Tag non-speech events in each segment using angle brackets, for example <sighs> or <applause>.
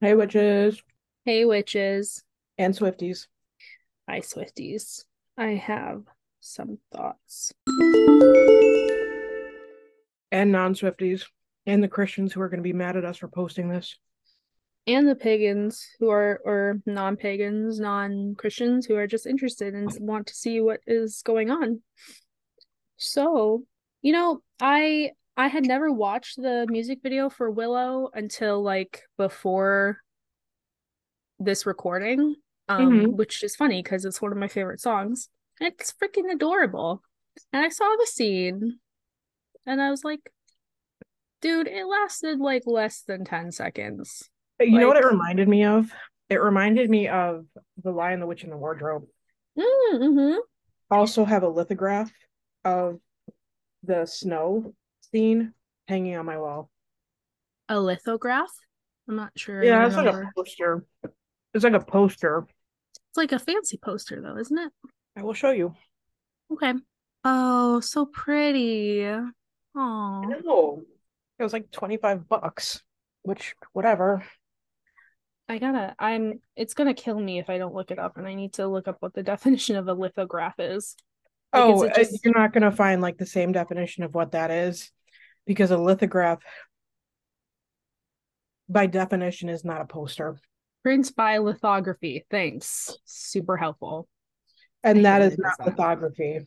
Hey, witches Hey, witches. and Swifties Hi, Swifties. I have some thoughts. and non-Swifties and the Christians who are going to be mad at us for posting this. And the pagans who are, or non pagans, non Christians who are just interested and want to see what is going on. So, you know, I I had never watched the music video for Willow until like before this recording, um, Mhm. which is funny because it's one of my favorite songs. It's freaking adorable. And I saw the scene and I was like, dude, it lasted like less than 10 seconds. You know what it reminded me of? It reminded me of The Lion, the Witch, and the Wardrobe. Mm-hmm. Also have a lithograph of the snow scene hanging on my wall. A lithograph? I'm not sure. Yeah, it's like a poster. It's like a poster. It's like a fancy poster though, isn't it? I will show you. Okay. Oh, so pretty. Oh. know. It was like 25 bucks, which, whatever. I gotta, I'm, it's gonna kill me if I don't look it up, and I need to look up what the <laughs> definition of a lithograph is. Like, Oh, it uh, just- you're not to find like the same definition of what that is because a lithograph, by definition, is not a poster. Print by lithography. Thanks. Super helpful. And I that is not that. lithography.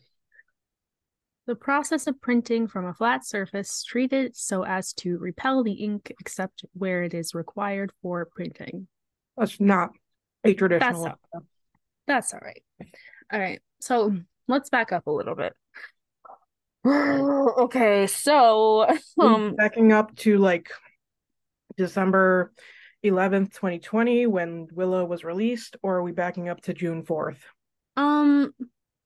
The process of printing from a flat surface treated so as to repel the ink except where it is required for printing. That's not a traditional. That's That's all right. All right. So let's back up a little bit. <gasps> okay, so <laughs> um backing up to like December 11th, 2020, when Willow was released, or are we backing up to June 4th? um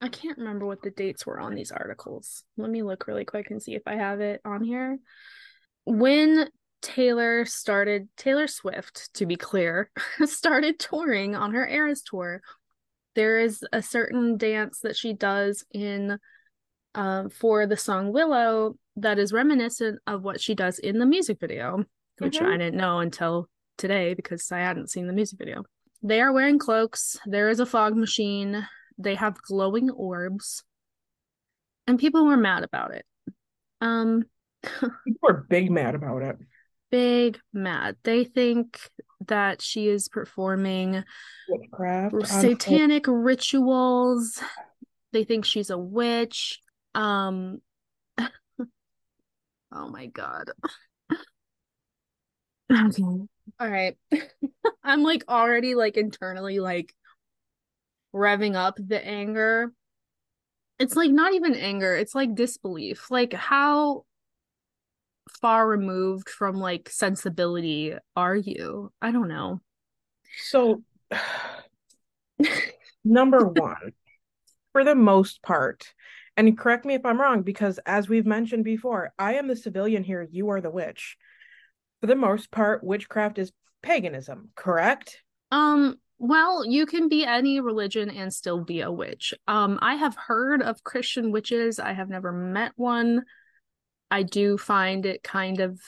I can't remember what the dates were on these articles. Let me look really quick and see if I have it on here. When Taylor started Taylor Swift, to be clear, <laughs> started touring on her Eras tour. There is a certain dance that she does in um for the song Willow that is reminiscent of what she does in the music video, which Mhm. I didn't know until today because I hadn't seen the music video. They are wearing cloaks. There is a fog machine. They have glowing orbs. And people were mad about it. Um <laughs> People are big mad about it. big mad. They think that she is performing Witchcraft. satanic rituals. They think she's a witch. Um <laughs> Oh my god. Okay. All right. <laughs> I'm like already like internally like revving up the anger. It's like not even anger, it's like disbelief. Like how far removed from like sensibility are you? I don't know. So, <sighs> <sighs> number <laughs> one, for the most part, and correct me if I'm wrong, because as we've mentioned before, I am the civilian here, you are the witch. For the most part, witchcraft is paganism, correct? Um, well, you can be any religion and still be a witch. Um, I have heard of Christian witches. I have never met one. I do find it kind of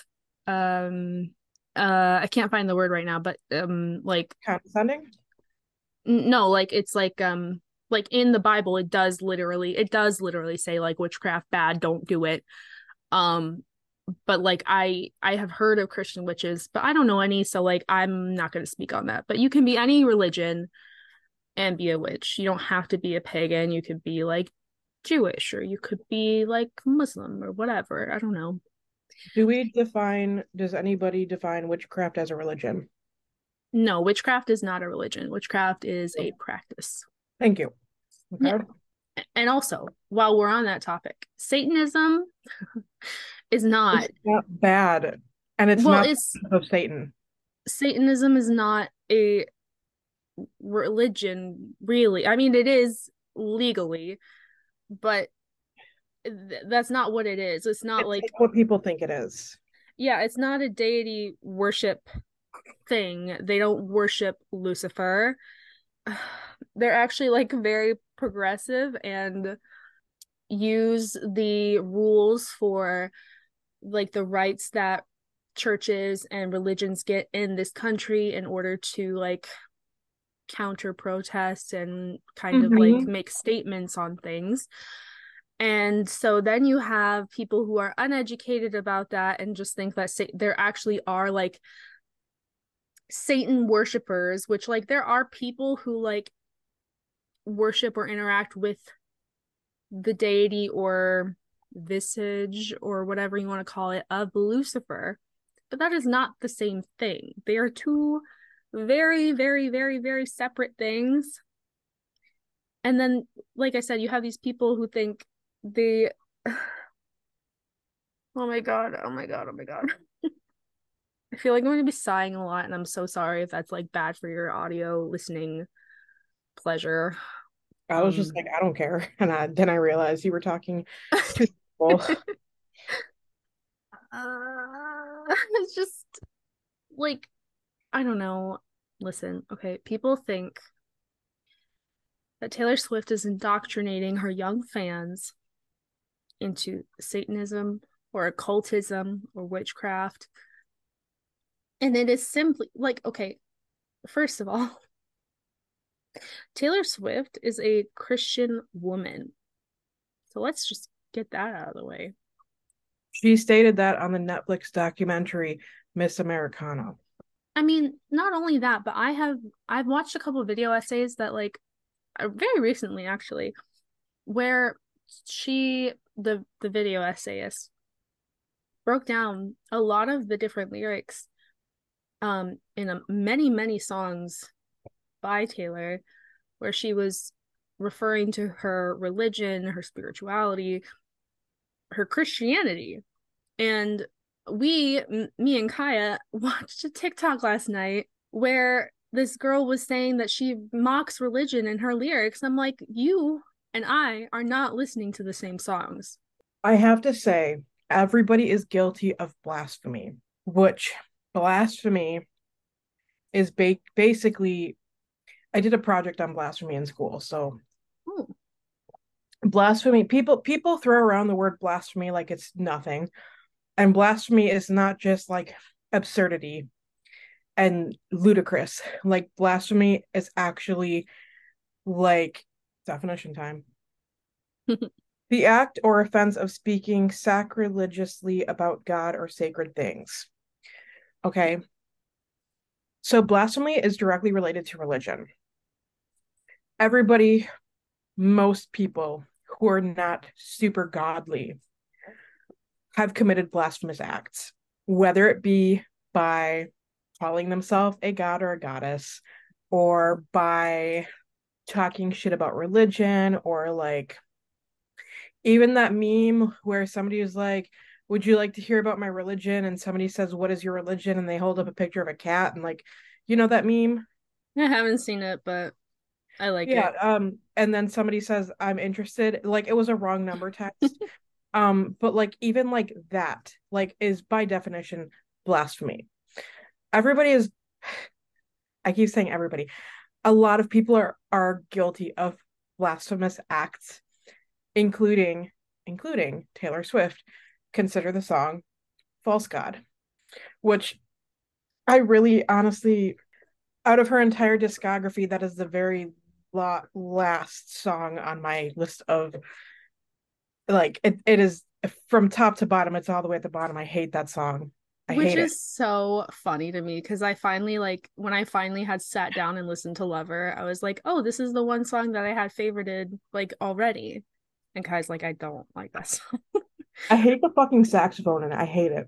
um uh I can't find the word right now, but um like Condescending? no, like it's like um like in the Bible it does literally it does literally say like witchcraft bad, don't do it. Um but like I I have heard of Christian witches, but I don't know any, so like I'm not going to speak on that. But you can be any religion and be a witch. You don't have to be a pagan. You could be like Jewish or you could be like Muslim or whatever. I don't know. Do we define, does anybody define witchcraft as a religion? No, witchcraft is not a religion. Witchcraft is a practice. Thank you. Okay. Yeah. And also, while we're on that topic, Satanism <laughs> is not not bad. And it's well, not it's of Satan. Satanism is not a religion, really. I mean, it is legally, but th- that's not what it is. It's not It's like what people think it is. yeah, it's not a deity worship thing. They don't worship Lucifer. <sighs> They're actually like very progressive and use the rules for like the rights that churches and religions get in this country in order to like counter protest and kind mm-hmm. of like mm-hmm. make statements on things. And so then you have people who are uneducated about that and just think that sa- there actually are like Satan worshippers, which like there are people who like worship or interact with the deity or visage or whatever you want to call it of Lucifer. But that is not the same thing. They are two very, very, very, very separate things. And then, like I said, you have these people who think they. <sighs> oh my god! Oh my god! Oh my god! <laughs> I feel like I'm going to be sighing a lot, and I'm so sorry if that's like bad for your audio listening pleasure. I was um, just like, I don't care, <laughs> and I, then I realized you were talking <laughs> to people. <laughs> uh, it's just like I don't know. Listen, okay, people think that Taylor Swift is indoctrinating her young fans into Satanism or occultism or witchcraft and it is simply like, okay, first of all, Taylor Swift is a Christian woman. So let's just get that out of the way. She stated that on the Netflix documentary Miss Americana. I mean, not only that, but I have I've watched a couple video essays that like uh, very recently actually where she the the video essayist broke down a lot of the different lyrics um in a, many many songs by Taylor where she was referring to her religion, her spirituality, her Christianity. And we, m- me and Kaya, <laughs> watched a TikTok last night where this girl was saying that she mocks religion in her lyrics. I'm like, you and I are not listening to the same songs. I have to say, everybody is guilty of blasphemy, which blasphemy is ba- basically I did a project on blasphemy in school. So Ooh. blasphemy people people throw around the word blasphemy like it's nothing. And blasphemy is not just like absurdity and ludicrous. Like blasphemy is actually like definition time. <laughs> the act or offense of speaking sacrilegiously about God or sacred things. Okay. So blasphemy is directly related to religion. Everybody, most people who are not super godly have committed blasphemous acts, whether it be by calling themselves a god or a goddess, or by talking shit about religion, or like even that meme where somebody was like, would you like to hear about my religion? and somebody says what is your religion? and they hold up a picture of a cat and like you know that meme? I haven't seen it but i like yeah, it um and then somebody says i'm interested like it was a wrong number <laughs> text. Um but like even like that like is by definition blasphemy. Everybody is <sighs> i keep saying everybody. A lot of people are are guilty of blasphemous acts including including taylor swift consider the song False God, which I really honestly, out of her entire discography, that is the very la- last song on my list of like it, it is from top to bottom it's all the way at the bottom. I hate that song. I which is it. so funny to me because i finally like when i finally had sat down and listened to lover i was like oh this is the one song that i had favorited like already. And kai's like i don't like that <laughs> song. I hate the fucking saxophone and I hate it.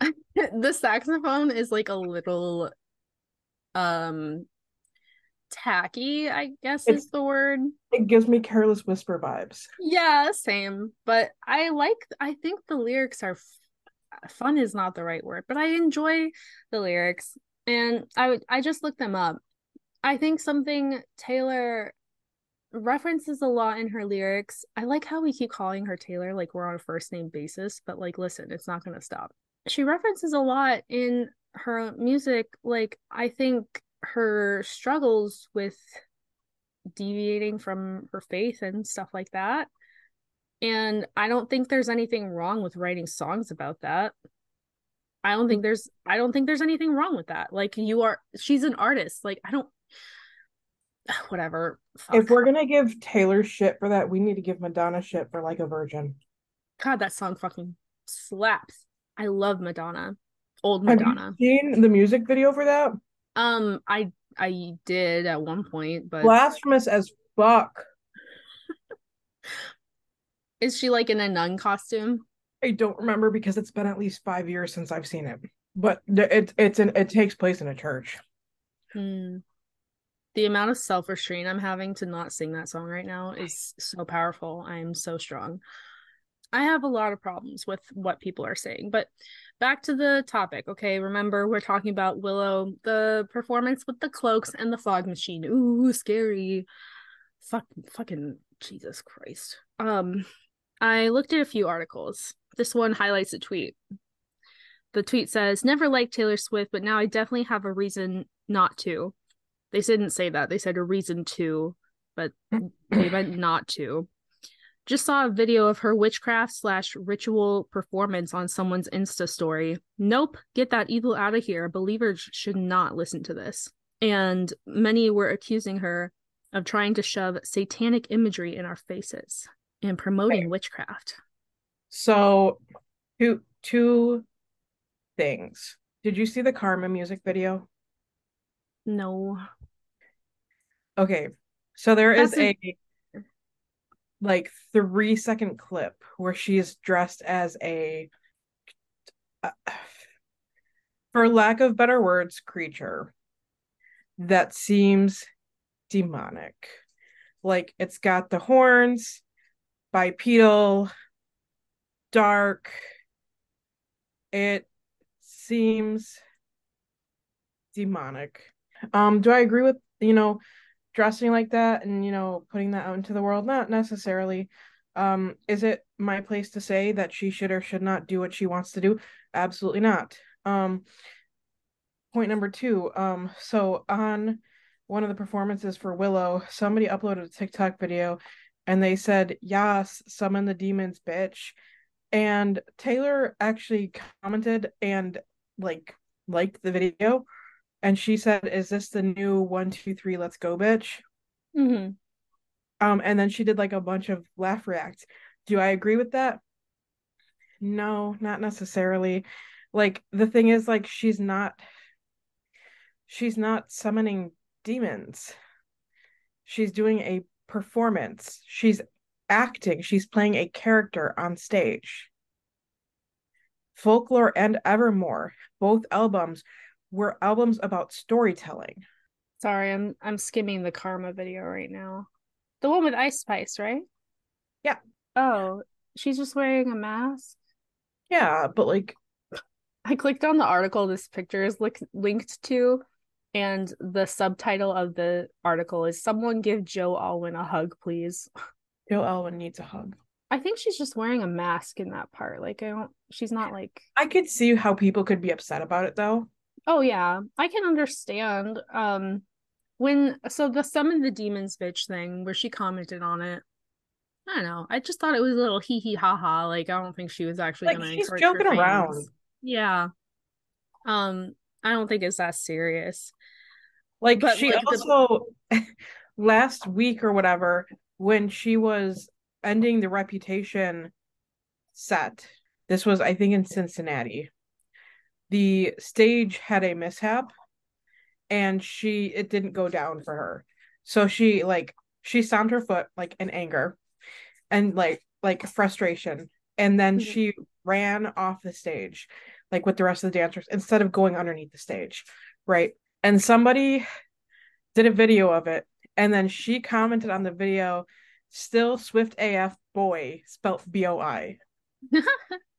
<laughs> the saxophone is like a little um tacky, I guess it's, is the word. It gives me careless whisper vibes. Yeah, same. But I like I think the lyrics are f- fun is not the right word, but I enjoy the lyrics and I would I just looked them up. I think something Taylor references a lot in her lyrics. I like how we keep calling her Taylor like we're on a first name basis, but like listen, it's not going to stop. She references a lot in her music like I think her struggles with deviating from her faith and stuff like that. And I don't think there's anything wrong with writing songs about that. I don't think there's I don't think there's anything wrong with that. Like you are she's an artist. Like I don't <sighs> whatever. Fuck. If we're gonna give Taylor shit for that, we need to give Madonna shit for like a virgin. God, that song fucking slaps. I love Madonna. Old Madonna. Have you seen the music video for that? Um, I I did at one point, but blasphemous as fuck. Is she like in a nun costume? I don't remember because it's been at least five years since I've seen it. But it it's an it takes place in a church. Hmm. The amount of self restraint I'm having to not sing that song right now is so powerful. I am so strong. I have a lot of problems with what people are saying, but back to the topic. Okay, remember we're talking about Willow, the performance with the cloaks and the fog machine. Ooh, scary. Fuck, fucking Jesus Christ. Um, I looked at a few articles. This one highlights a tweet. The tweet says, Never liked Taylor Swift, but now I definitely have a reason not to. They didn't say that. They said a reason to, but they meant not to. Just saw a video of her witchcraft slash ritual performance on someone's Insta story. Nope, get that evil out of here. Believers should not listen to this. And many were accusing her of trying to shove satanic imagery in our faces and promoting witchcraft. So, two two things. Did you see the Karma music video? No. Okay. So there That's is a, a like 3 second clip where she's dressed as a uh, for lack of better words creature that seems demonic. Like it's got the horns, bipedal, dark. It seems demonic. Um, do I agree with you know dressing like that and you know putting that out into the world? Not necessarily. Um, is it my place to say that she should or should not do what she wants to do? Absolutely not. Um, point number two. Um, so on one of the performances for Willow, somebody uploaded a TikTok video and they said, Yes, summon the demons, bitch. And Taylor actually commented and like liked the video. And she said, Is this the new one, two, three, let's go, bitch? Mm-hmm. Um, and then she did like a bunch of laugh reacts. Do I agree with that? No, not necessarily. Like the thing is, like, she's not she's not summoning demons. She's doing a performance. She's acting, she's playing a character on stage. Folklore and Evermore, both albums were albums about storytelling. Sorry, I'm I'm skimming the Karma video right now. The one with Ice Spice, right? Yeah. Oh, she's just wearing a mask? Yeah, but like I clicked on the article this picture is li- linked to and the subtitle of the article is someone give joe alwyn a hug please <laughs> joe alwyn needs a hug i think she's just wearing a mask in that part like i don't she's not like i could see how people could be upset about it though oh yeah i can understand um when so the summon the demons bitch thing where she commented on it I don't know. I just thought it was a little hee hee ha ha. Like I don't think she was actually like, gonna. She's joking around. Yeah. Um, I don't think it's that serious. Like but she like also the... <laughs> last week or whatever, when she was ending the reputation set, this was I think in Cincinnati. The stage had a mishap and she it didn't go down for her. So she like she stomped her foot like in anger and like like frustration and then mm-hmm. she ran off the stage like with the rest of the dancers instead of going underneath the stage right and somebody did a video of it and then she commented on the video still swift af boy spelt b-o-i <laughs>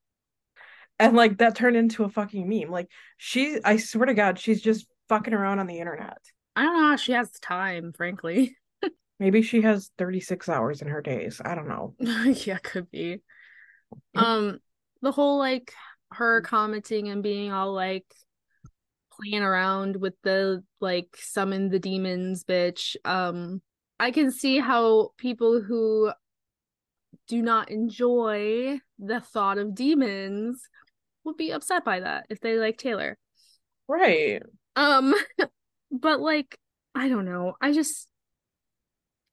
and like that turned into a fucking meme. Like she i swear to god she's just fucking around on the internet. I don't know how she has time frankly. <laughs> Maybe she has 36 hours in her days. I don't know. <laughs> Yeah could be. Um the whole like her commenting and being all like playing around with the like summon the demons bitch. Um i can see how people who do not enjoy the thought of demons would be upset by that if they like Taylor. Right. Um <laughs> but like I don't know. I just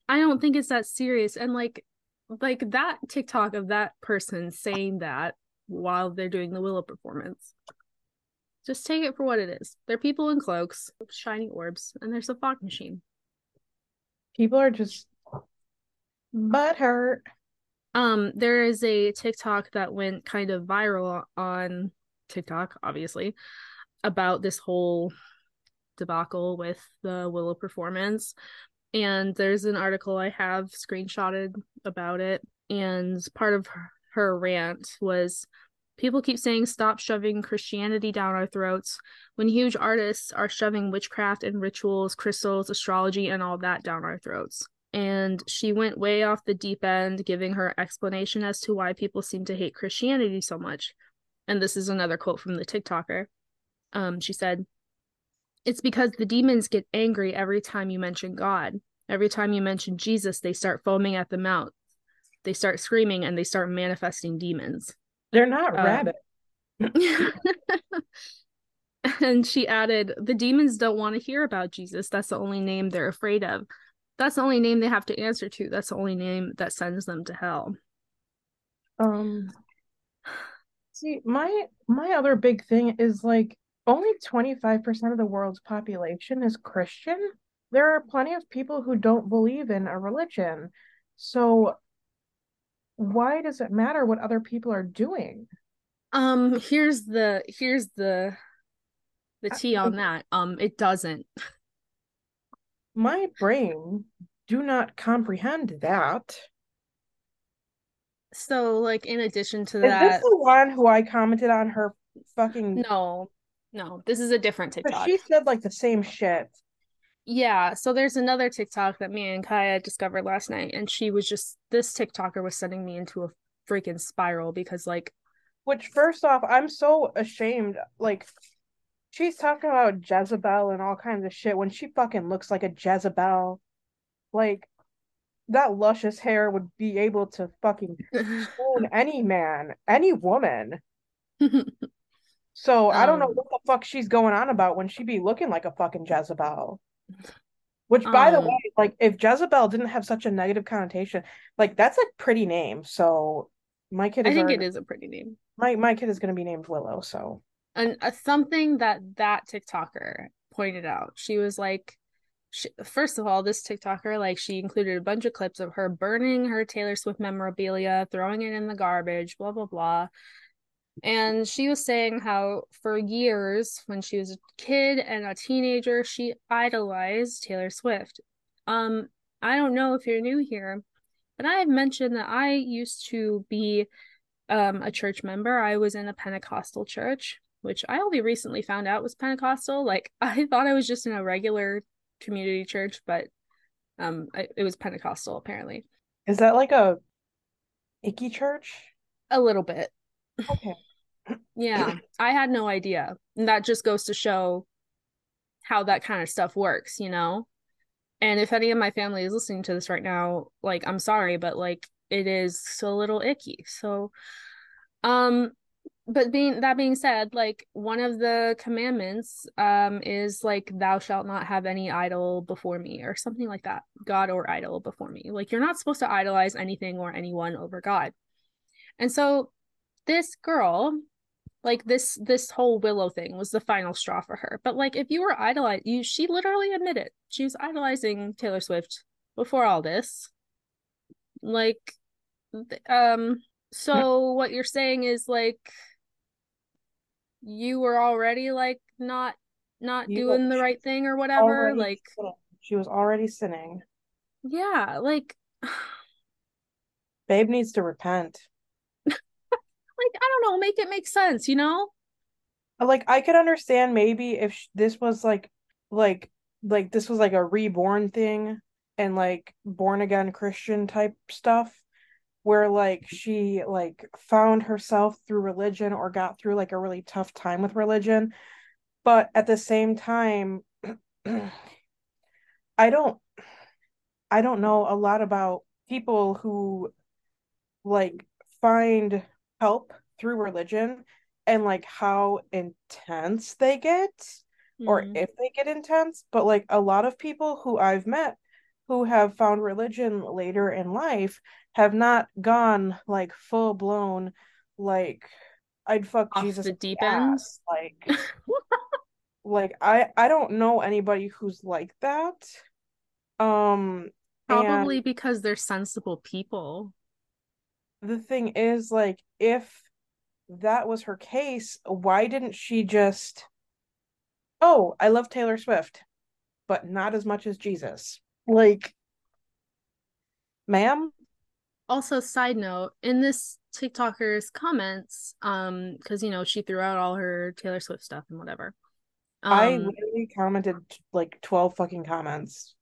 I don't think it's that serious and like like that TikTok of that person saying that while they're doing the Willow performance. Just take it for what it is. They're people in cloaks, shiny orbs, and there's a fog machine. People are just butt hurt. Um, there is a TikTok that went kind of viral on TikTok, obviously, about this whole debacle with the Willow performance. And there's an article I have screenshotted about it. And part of her, her rant was people keep saying stop shoving Christianity down our throats when huge artists are shoving witchcraft and rituals, crystals, astrology, and all that down our throats. And she went way off the deep end, giving her explanation as to why people seem to hate Christianity so much. And this is another quote from the TikToker. Um, she said, It's because the demons get angry every time you mention God. Every time you mention Jesus, they start foaming at the mouth. They start screaming and they start manifesting demons. They're not um, rabbit. <laughs> and she added, The demons don't want to hear about Jesus. That's the only name they're afraid of. That's the only name they have to answer to. That's the only name that sends them to hell. Um see my my other big thing is like only 25% of the world's population is Christian. There are plenty of people who don't believe in a religion. So why does it matter what other people are doing? Um here's the here's the the tea on that. Um it doesn't my brain do not comprehend that. So, like, in addition to that, is this the one who I commented on her fucking? No, no, this is a different TikTok. But She said like the same shit. Yeah, so there's another TikTok that me and Kaya discovered last night, and she was just this TikToker was sending me into a freaking spiral because, like, which first off, I'm so ashamed. Like, she's talking about Jezebel and all kinds of shit when she fucking looks like a Jezebel. Like that luscious hair would be able to fucking own <laughs> any man, any woman. so um, I don't know um, what the fuck she's going on about when she be looking like a fucking Jezebel. Which, by um, the way, like if Jezebel didn't have such a negative connotation, like that's a pretty name. So my kid, I think already, it is a pretty name. My my kid is going to be named Willow. So and uh, something that that TikToker pointed out. She was like, she, first of all, this TikToker like she included a bunch of clips of her burning her Taylor Swift memorabilia, throwing it in the garbage, blah blah blah. And she was saying how for years, when she was a kid and a teenager, she idolized Taylor Swift. Um, I don't know if you're new here, but I have mentioned that I used to be um, a church member. I was in a Pentecostal church which I only recently found out was Pentecostal. Like <laughs> I thought I was just in a regular community church, but um I, it was Pentecostal apparently. Is that like a icky church? A little bit. Okay. yeah, I had no idea. And that just goes to show how that kind of stuff works, you know? And if any of my family is listening to this right now, like I'm sorry, but like it is a little icky. So um but being that being said like one of the commandments um is like thou shalt not have any idol before me or something like that god or idol before me. Like you're not supposed to idolize anything or anyone over god. And so this girl like this this whole willow thing was the final straw for her. But like if you were idolized you she literally admitted she was idolizing taylor swift before all this. Like um so what you're saying is like you were already like not not you doing the right thing or whatever like sinning. she was already sinning. Yeah like <sighs> babe needs to repent. Like i don't know make it make sense you know? Uh, like i could understand maybe if this was like like like this was like a reborn thing and like born again christian type stuff where like she like found herself through religion or got through like a really tough time with religion but at the same time <clears throat> i don't i don't know a lot about people who like find help through religion and like how intense they get or Mhm. if they get intense, but like a lot of people who I've met who have found religion later in life have not gone like full blown like I'd fuck off Jesus the deep end. Like <laughs> like I I don't know anybody who's like that. Um Probably because they're sensible people. the thing is like if that was her case, why didn't she just oh, I love Taylor Swift, but not as much as Jesus. Like, ma'am, Also, side note, in this TikToker's comments, um, because you know, she threw out all her Taylor Swift stuff and whatever. I Um, literally commented like 12 fucking comments.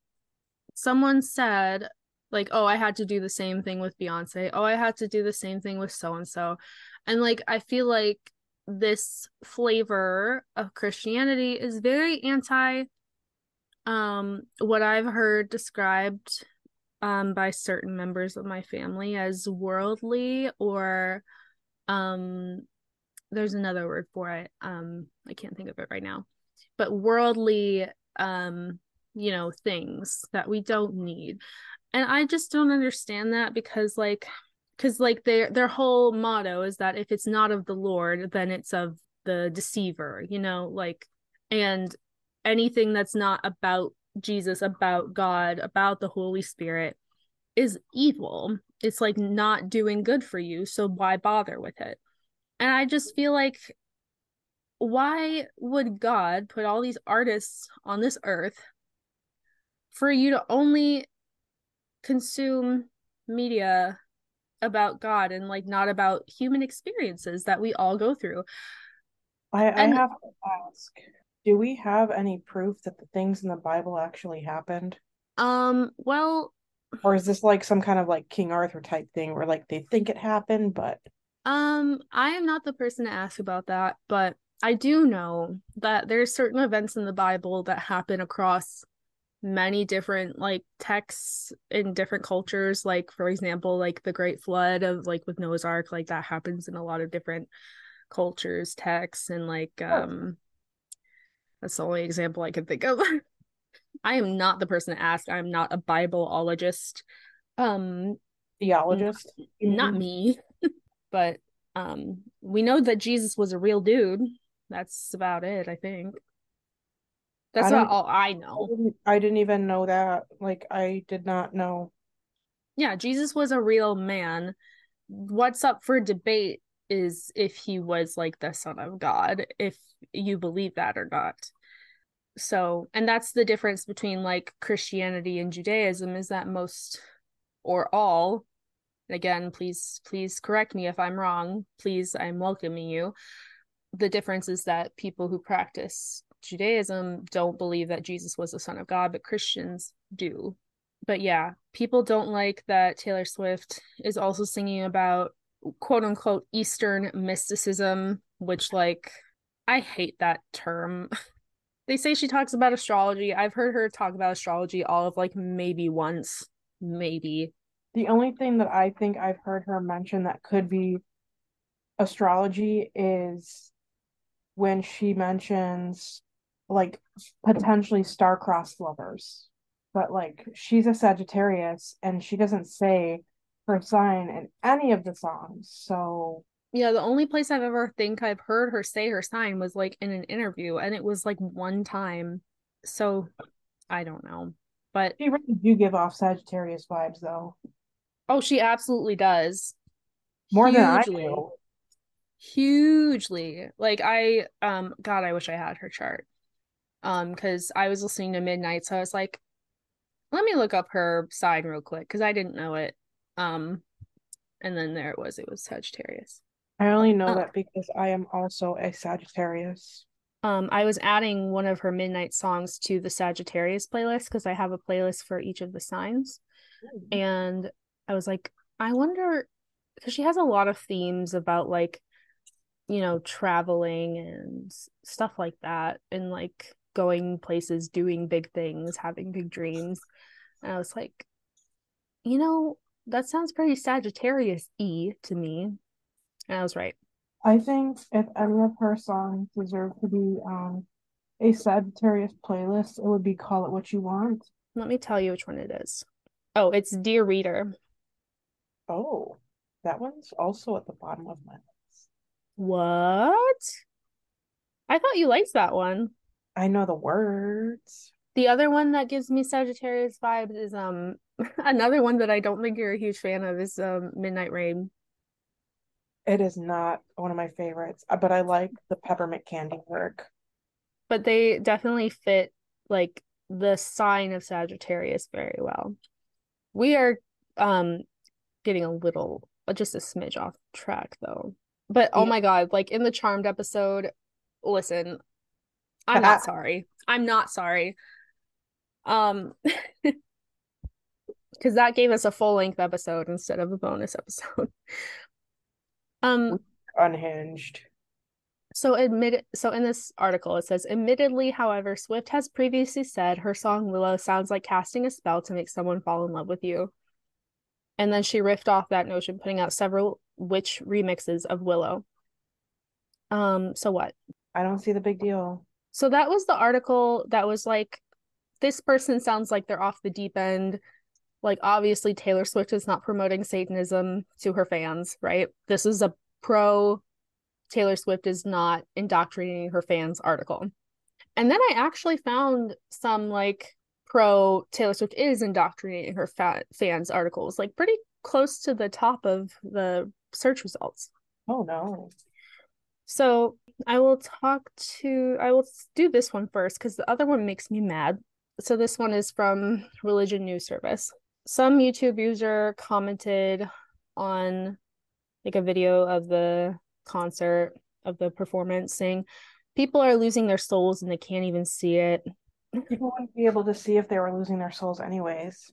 someone said, like, oh, I had to do the same thing with Beyonce. Oh, I had to do the same thing with so and so. And like, I feel like this flavor of Christianity is very anti um what I've heard described um by certain members of my family as worldly or um there's another word for it. Um I can't think of it right now. But worldly um you know things that we don't need. And I just don't understand that because like because like their their whole motto is that if it's not of the Lord, then it's of the deceiver, you know, like and anything that's not about Jesus, about God, about the Holy Spirit is evil. It's like not doing good for you, so why bother with it? And I just feel like why would God put all these artists on this earth for you to only consume media about God and like not about human experiences that we all go through. I, I And- have to ask, do we have any proof that the things in the Bible actually happened? Um, well, Or is this like some kind of like King Arthur type thing where like they think it happened, but um, I am not the person to ask about that, but I do know that there's certain events in the Bible that happen across many different like texts in different cultures. Like, for example, like the Great Flood of like with Noah's Ark, like that happens in a lot of different cultures, texts, and like um that's the only example I can think of. <laughs> I am not the person to ask. I'm not a Bibleologist. Um, theologist? not me. <laughs> but um we know that Jesus was a real dude. That's about it, I think. That's I all I I know. didn't, I didn't even know that. Like I did not know. Yeah, Jesus was a real man. What's up for debate is if he was like the son of God, if you believe that or not. So, and that's the difference between like Christianity and Judaism is that most or all again, please please correct me if I'm wrong. Please, I'm welcoming you. The difference is that people who practice Judaism don't believe that Jesus was the son of God, but Christians do. But yeah, people don't like that Taylor Swift is also singing about quote unquote Eastern mysticism, which, like, I hate that term. <laughs> they say she talks about astrology. I've heard her talk about astrology all of like maybe once, maybe. The only thing that I think I've heard her mention that could be astrology is when she mentions like potentially star-crossed lovers. But like she's a Sagittarius and she doesn't say her sign in any of the songs. So Yeah, the only place I've ever think I've heard her say her sign was like in an interview, and it was like one time. So I don't know. But she really do give off Sagittarius vibes though. oh, she absolutely does. More than I do. Hugely. Like I um God, I wish I had her chart. Um, because I was listening to Midnight, so I was like, let me look up her sign real quick because I didn't know it. Um, and then there it was, it was Sagittarius. I only know Oh. that because I am also a Sagittarius. Um, I was adding one of her midnight songs to the Sagittarius playlist because I have a playlist for each of the signs. And I was like, I wonder because she has a lot of themes about like, you know, traveling and stuff like that, and like going places, doing big things, having big dreams. And I was like, you know, that sounds pretty Sagittarius E to me. And I was right. I think if any of her songs deserve to be um a Sagittarius playlist, it would be Call It What You Want. Let me tell you which one it is. Oh, it's Dear Reader. Oh, that one's also at the bottom of my list. What? I thought you liked that one. I know the words. The other one that gives me Sagittarius vibes is um <laughs> another one that I don't think you're a huge fan of is um Midnight Rain. It is not one of my favorites, uh, but I like the peppermint candy work. But they definitely fit like the sign of Sagittarius very well. We are um getting a little just a smidge off track though. But oh my god, like in the Charmed episode, listen, I'm not sorry. I'm not sorry. Um <laughs> because that gave us a full length episode instead of a bonus episode. <laughs> um unhinged. So admit so in this article it says admittedly however Swift has previously said her song Willow sounds like casting a spell to make someone fall in love with you. And then she riffed off that notion putting out several witch remixes of Willow. Um so what? I don't see the big deal. So that was the article that was like this person sounds like they're off the deep end. Like obviously Taylor Swift is not promoting satanism to her fans, right? This is a pro Taylor Swift is not indoctrinating her fans article. And then I actually found some like pro Taylor Swift is indoctrinating her fa- fans articles, like pretty close to the top of the search results. Oh no. So I will talk to I will do this one first because the other one makes me mad. So this one is from Religion News Service. Some YouTube user commented on like a video of the concert of the performance saying people are losing their souls and they can't even see it. People wouldn't be able to see if they were losing their souls anyways.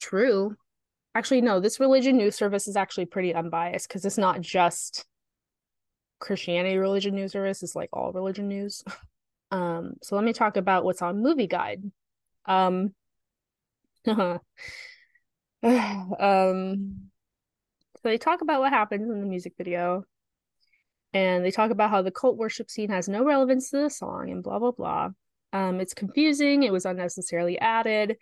True. Actually, no, this religion news service is actually pretty unbiased because it's not just Christianity religion news service, it's like all religion news. <laughs> um, so let me talk about what's on Movie Guide. Um, <laughs> <sighs> um, so they talk about what happens in the music video and they talk about how the cult worship scene has no relevance to the song and blah blah blah. Um, it's confusing. It was unnecessarily added.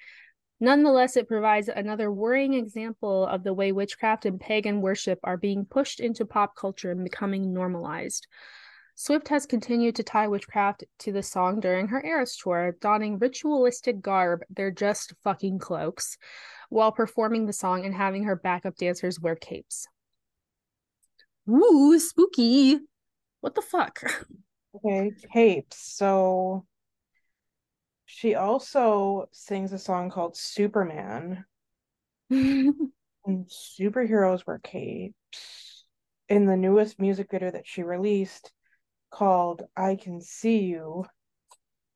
Nonetheless, it provides another worrying example of the way witchcraft and pagan worship are being pushed into pop culture and becoming normalized. Swift has continued to tie witchcraft to the song during her Eras tour, donning ritualistic garb, they're just fucking cloaks, while performing the song and having her backup dancers wear capes. Ooh, spooky. What the fuck? Okay, capes. So she also sings a song called Superman. and superheroes wear capes. In the newest music video that she released called I Can See You,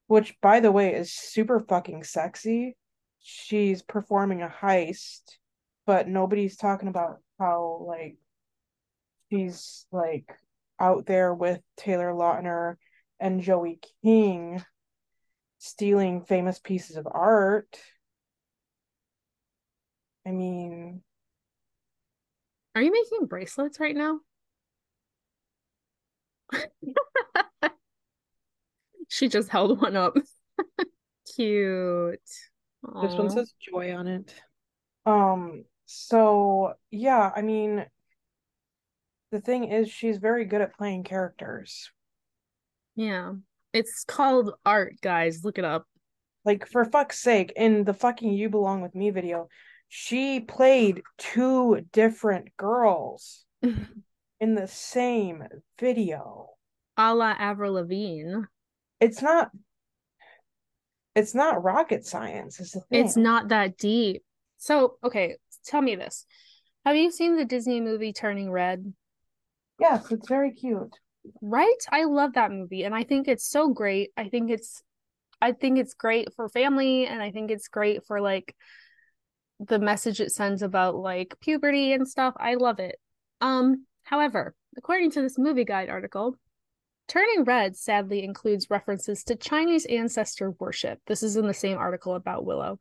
which by the way is super fucking sexy. She's performing a heist, but nobody's talking about how like she's like out there with Taylor Lautner and Joey King stealing famous pieces of art. I mean, are you making bracelets right now? <laughs> she just held one up. <laughs> Cute. Aww. This one says joy on it. Um, so yeah, I mean, the thing is she's very good at playing characters. Yeah. It's called art, guys. Look it up. Like for fuck's sake, in the fucking You Belong With Me video, she played two different girls <laughs> in the same video. A la Avril Lavigne. It's not it's not rocket science, is the thing. It's not that deep. So, okay, tell me this. Have you seen the Disney movie Turning Red? Yes, it's very cute. Right? I love that movie and I think it's so great. I think it's I think it's great for family and I think it's great for like the message it sends about like puberty and stuff. I love it. Um however, according to this movie guide article, Turning Red sadly includes references to Chinese ancestor worship. This is in the same article about Willow.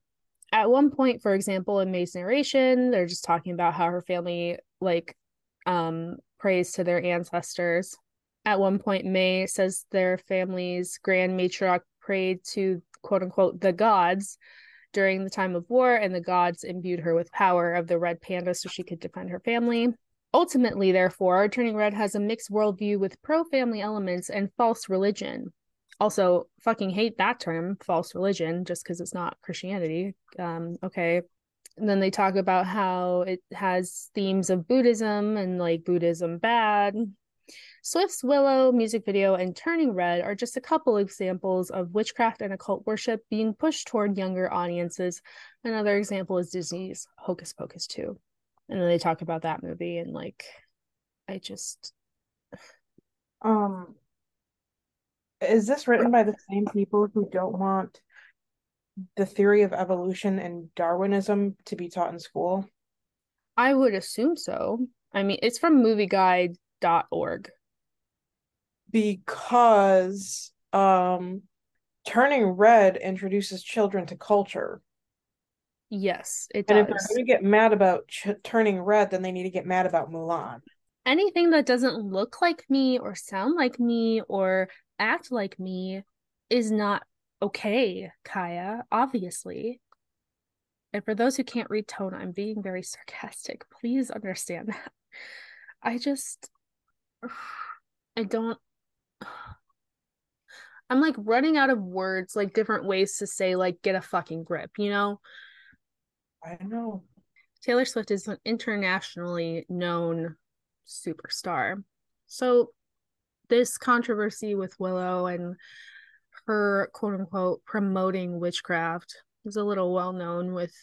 At one point, for example, in Mei's narration, they're just talking about how her family like um, praise to their ancestors. At one point, May says their family's grand matriarch prayed to quote unquote the gods during the time of war, and the gods imbued her with power of the red panda so she could defend her family. Ultimately, therefore, Turning Red has a mixed worldview with pro family elements and false religion. Also, fucking hate that term, false religion, just because it's not Christianity. Um, okay. And then they talk about how it has themes of Buddhism and like Buddhism bad. Swift's Willow music video and Turning Red are just a couple examples of witchcraft and occult worship being pushed toward younger audiences. Another example is Disney's Hocus Pocus 2 and then they talk about that movie and like i just um is this written by the same people who don't want the theory of evolution and darwinism to be taught in school? I would assume so. I mean it's from movieguide.org because um turning red introduces children to culture Yes, it and does. And if they're going to get mad about ch- turning red, then they need to get mad about Mulan. Anything that doesn't look like me or sound like me or act like me is not okay, Kaya, obviously. And for those who can't read tone, I'm being very sarcastic. Please understand that. I just <sighs> I don't <sighs> I'm like running out of words, like different ways to say like get a fucking grip, you know? I know. Taylor Swift is an internationally known superstar. So this controversy with Willow and her quote unquote promoting witchcraft is a little well known with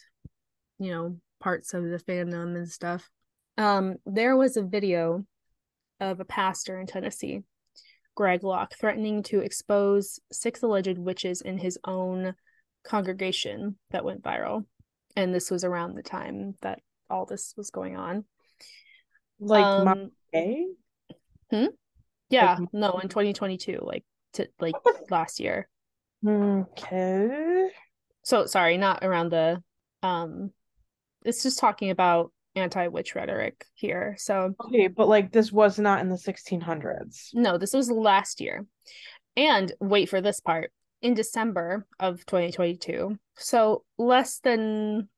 you know parts of the fandom and stuff. Um there was a video of a pastor in Tennessee, Greg Locke, threatening to expose six alleged witches in his own congregation that went viral and this was around the time that all this was going on. Like um, May? Hmm? Yeah, like, no, in 2022, like to like last year. Okay. So sorry, not around the um it's just talking about anti-witch rhetoric here. So Okay, but like this was not in the 1600s. No, this was last year. And wait for this part in December of 2022. So less than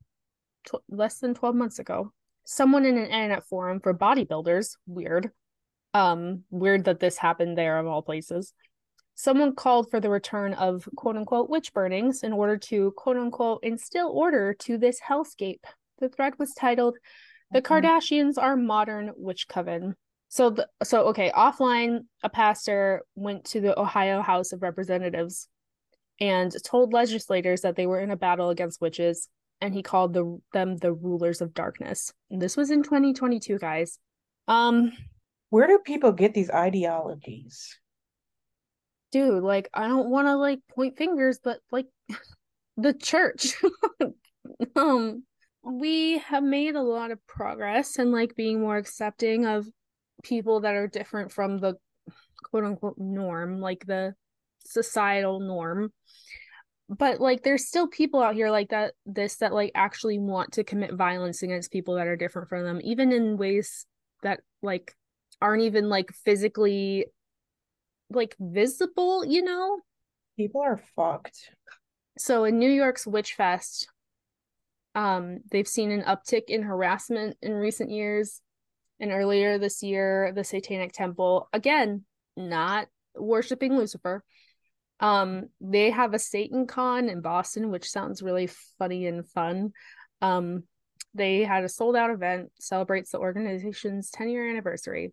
tw- less than 12 months ago, someone in an internet forum for bodybuilders, weird. Um weird that this happened there of all places. Someone called for the return of quote unquote witch burnings in order to quote unquote instill order to this hellscape. The thread was titled The Kardashians Are Modern Witch Coven. So the, so okay, offline a pastor went to the Ohio House of Representatives and told legislators that they were in a battle against witches and he called the them the rulers of darkness. And this was in 2022, guys. Um where do people get these ideologies? Dude, like I don't want to like point fingers, but like <laughs> the church. <laughs> um we have made a lot of progress in like being more accepting of people that are different from the quote unquote norm, like the societal norm. But like there's still people out here like that this that like actually want to commit violence against people that are different from them even in ways that like aren't even like physically like visible you know? People are fucked. So in new york's witch fest um they've seen an uptick in harassment in recent years. And earlier this year the satanic temple again not worshiping lucifer um, they have a Satan Con in Boston, which sounds really funny and fun. Um, they had a sold out event celebrates the organization's 10 year anniversary.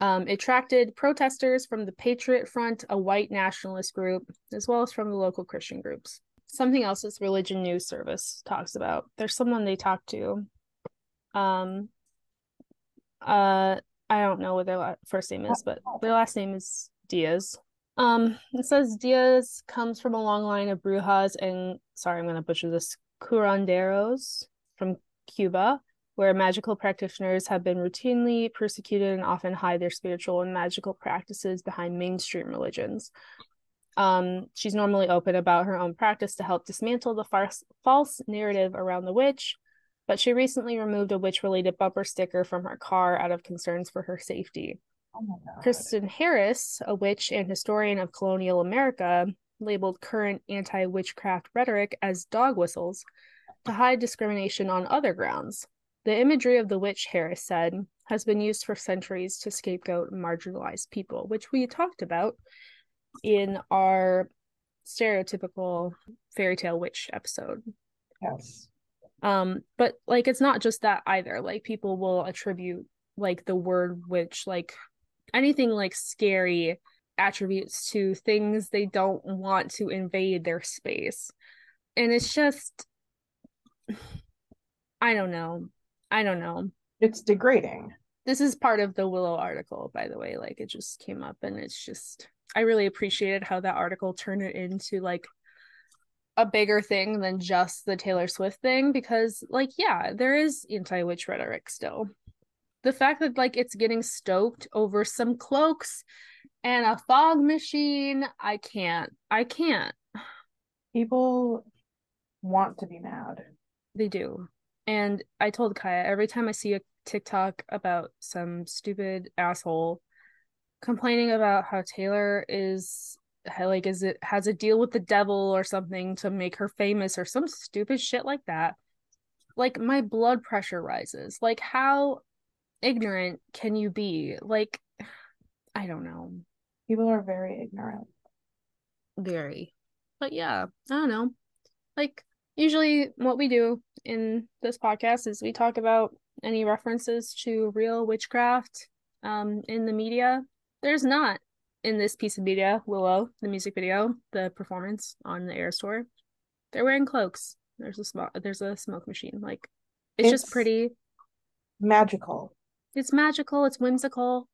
Um, it attracted protesters from the Patriot Front, a white nationalist group, as well as from the local Christian groups. Something else this religion news service talks about. There's someone they talk to. Um, uh, I don't know what their first name is, but their last name is Diaz. Um, it says Diaz comes from a long line of brujas and sorry, I'm gonna butcher this curanderos from Cuba, where magical practitioners have been routinely persecuted and often hide their spiritual and magical practices behind mainstream religions. Um, she's normally open about her own practice to help dismantle the farce, false narrative around the witch, but she recently removed a witch related bumper sticker from her car out of concerns for her safety. Oh Kristen Harris, a witch and historian of colonial America, labeled current anti witchcraft rhetoric as dog whistles to hide discrimination on other grounds. The imagery of the witch, Harris said, has been used for centuries to scapegoat marginalized people, which we talked about in our stereotypical fairy tale witch episode. Yes. Um, but like it's not just that either. Like people will attribute like the word witch, like anything like scary attributes to things they don't want to invade their space. And it's just <sighs> I don't know. I don't know. It's degrading. This is part of the Willow article, by the way. Like it just came up and it's just I really appreciated how that article turned it into like a bigger thing than just the Taylor Swift thing because like yeah, there is anti-witch rhetoric still. The fact that like it's getting stoked over some cloaks and a fog machine, I can't. I can't. People want to be mad. They do. And I told Kaya every time I see a TikTok about some stupid asshole complaining about how Taylor is like is it has a deal with the devil or something to make her famous or some stupid shit like that. Like my blood pressure rises. Like how ignorant can you be? Like I don't know. People are very ignorant. Very. But yeah, I don't know. Like usually what we do in this podcast is we talk about any references to real witchcraft um in the media there's not in this piece of media willow the music video the performance on the Eras Tour. they're wearing cloaks there's a smoke there's a smoke machine like it's, it's just pretty magical it's magical it's whimsical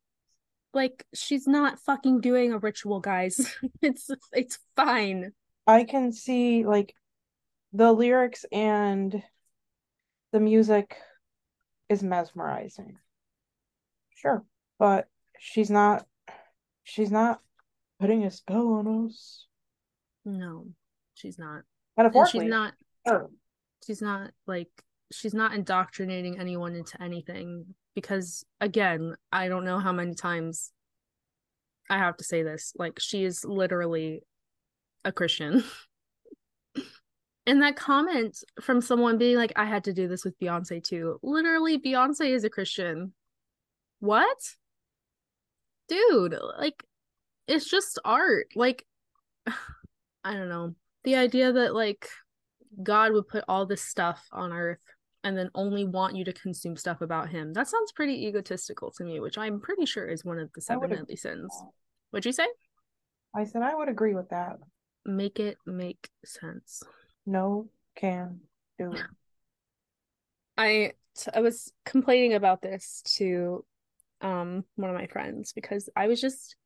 like she's not fucking doing a ritual guys <laughs> it's it's fine i can see like the lyrics and the music is mesmerizing. Sure, but she's not she's not putting a spell on us. No, she's not. Metaphorically. she's not sure. she's not like she's not indoctrinating anyone into anything because again, I don't know how many times I have to say this. Like she is literally a Christian. <laughs> and that comment from someone being like, I had to do this with Beyonce too. Literally, Beyonce is a Christian. What? Dude, like, it's just art. Like, <sighs> I don't know. The idea that, like, God would put all this stuff on earth and then only want you to consume stuff about him. That sounds pretty egotistical to me, which I'm pretty sure is one of the seven deadly sins. What'd you say? I said I would agree with that. Make it make sense no can do. I I was complaining about this to um one of my friends because I was just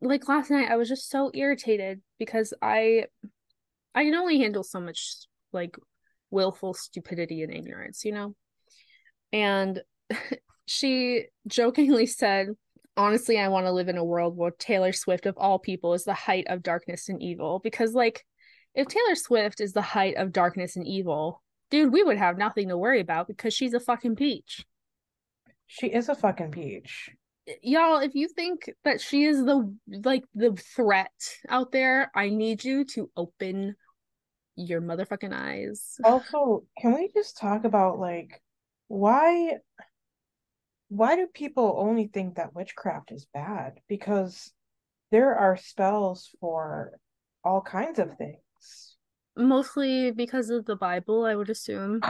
like last night I was just so irritated because I I can only handle so much like willful stupidity and ignorance, you know? And <laughs> she jokingly said, honestly, I want to live in a world where Taylor Swift of all people is the height of darkness and evil because like if Taylor Swift is the height of darkness and evil, dude, we would have nothing to worry about because she's a fucking peach. She is a fucking peach. Y'all, if you think that she is the like the threat out there, I need you to open your motherfucking eyes. Also, can we just talk about like why why do people only think that witchcraft is bad? Because there are spells for all kinds of things mostly because of the Bible, I would assume.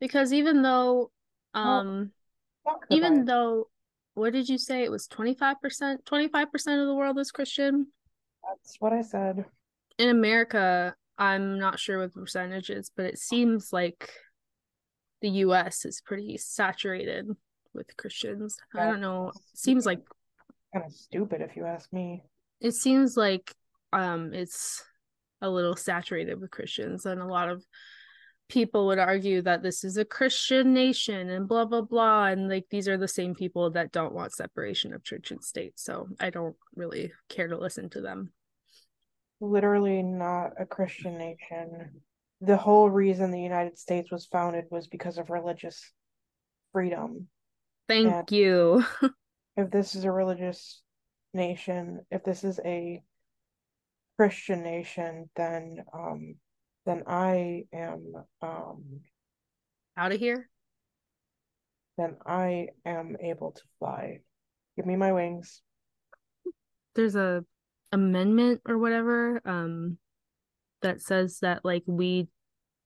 Because even though um well, even though what did you say? It was 25%? 25% of the world is Christian? That's what I said. In America, I'm not sure what the percentage is, but it seems like the US is pretty saturated with Christians. Yeah, I don't know. It seems like kind of stupid if you ask me. It seems like um it's a little saturated with Christians, and a lot of people would argue that this is a Christian nation and blah blah blah, and like these are the same people that don't want separation of church and state. So I don't really care to listen to them. Literally not a Christian nation. the whole reason the United States was founded was because of religious freedom. Thank And- you. <laughs> If this is a religious nation, if this is a Christian nation, then um then I am um Out of here. then I am able to fly. Give me my wings. There's a amendment or whatever um that says that like we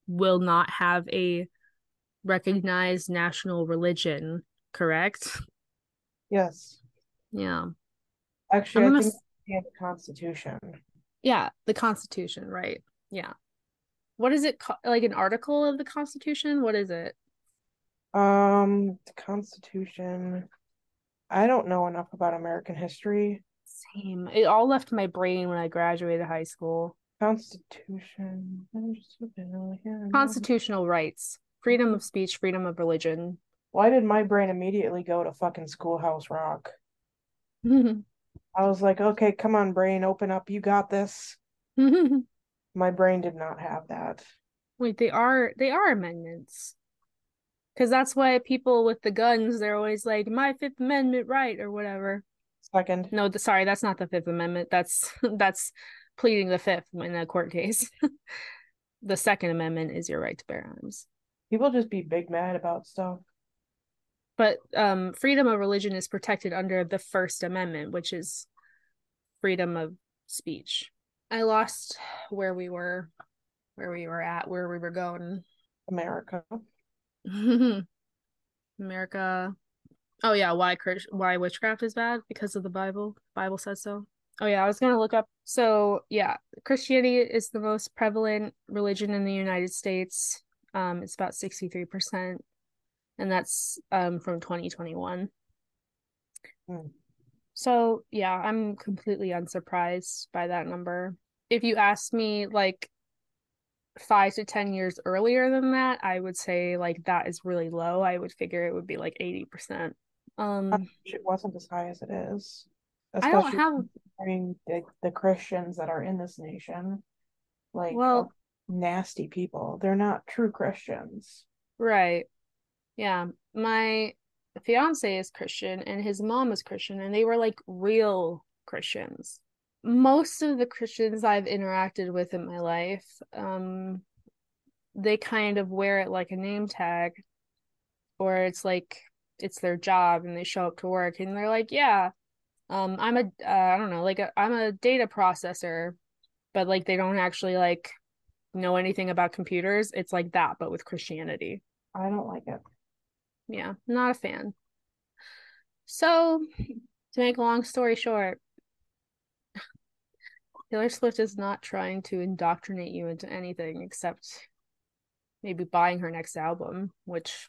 will not have a recognized national religion, correct? Yes. Yeah. Actually, I'm I think s- the Constitution. Yeah, the Constitution, right. Yeah. What is it? Like an article of the Constitution? What is it? Um, the Constitution. I don't know enough about American history. Same. It all left my brain when I graduated high school. Constitution. Constitutional rights, freedom of speech, freedom of religion. Why did my brain immediately go to fucking Schoolhouse Rock? <laughs> I was like, okay, come on, brain, open up. You got this. <laughs> My brain did not have that. Wait, they are they are amendments. Because that's why people with the guns, they're always like, my Fifth Amendment right or whatever. Second. No, the, sorry, that's not the Fifth Amendment. That's <laughs> that's pleading the fifth in a court case. <laughs> the Second Amendment is your right to bear arms. People just be big mad about stuff. But um, freedom of religion is protected under the First Amendment, which is freedom of speech. I lost where we were, where we were at, where we were going. America. <laughs> America. Oh yeah, why why witchcraft is bad because of the Bible. Bible says so. Oh yeah, I was gonna look up. So yeah, Christianity is the most prevalent religion in the United States. Um, it's about sixty three percent, and that's um from twenty twenty one. Hmm. So yeah, I'm completely unsurprised by that number. If you asked me like five to ten years earlier than that, I would say like that is really low. I would figure it would be like eighty percent. Um, It wasn't as high as it is. I don't have the, the Christians that are in this nation. Like Well- nasty people. They're not true Christians. right. Yeah, my fiance is Christian and his mom is Christian, and they were like real Christians. Most of the Christians I've interacted with in my life, um, they kind of wear it like a name tag, or it's like it's their job and they show up to work and they're like, yeah, um, I'm a, uh, I don't know, like a, I'm a data processor, but like they don't actually like know anything about computers. It's like that, but with Christianity. I don't like it. Yeah, not a fan. So, to make a long story short, <laughs> Taylor Swift is not trying to indoctrinate you into anything except maybe buying her next album, which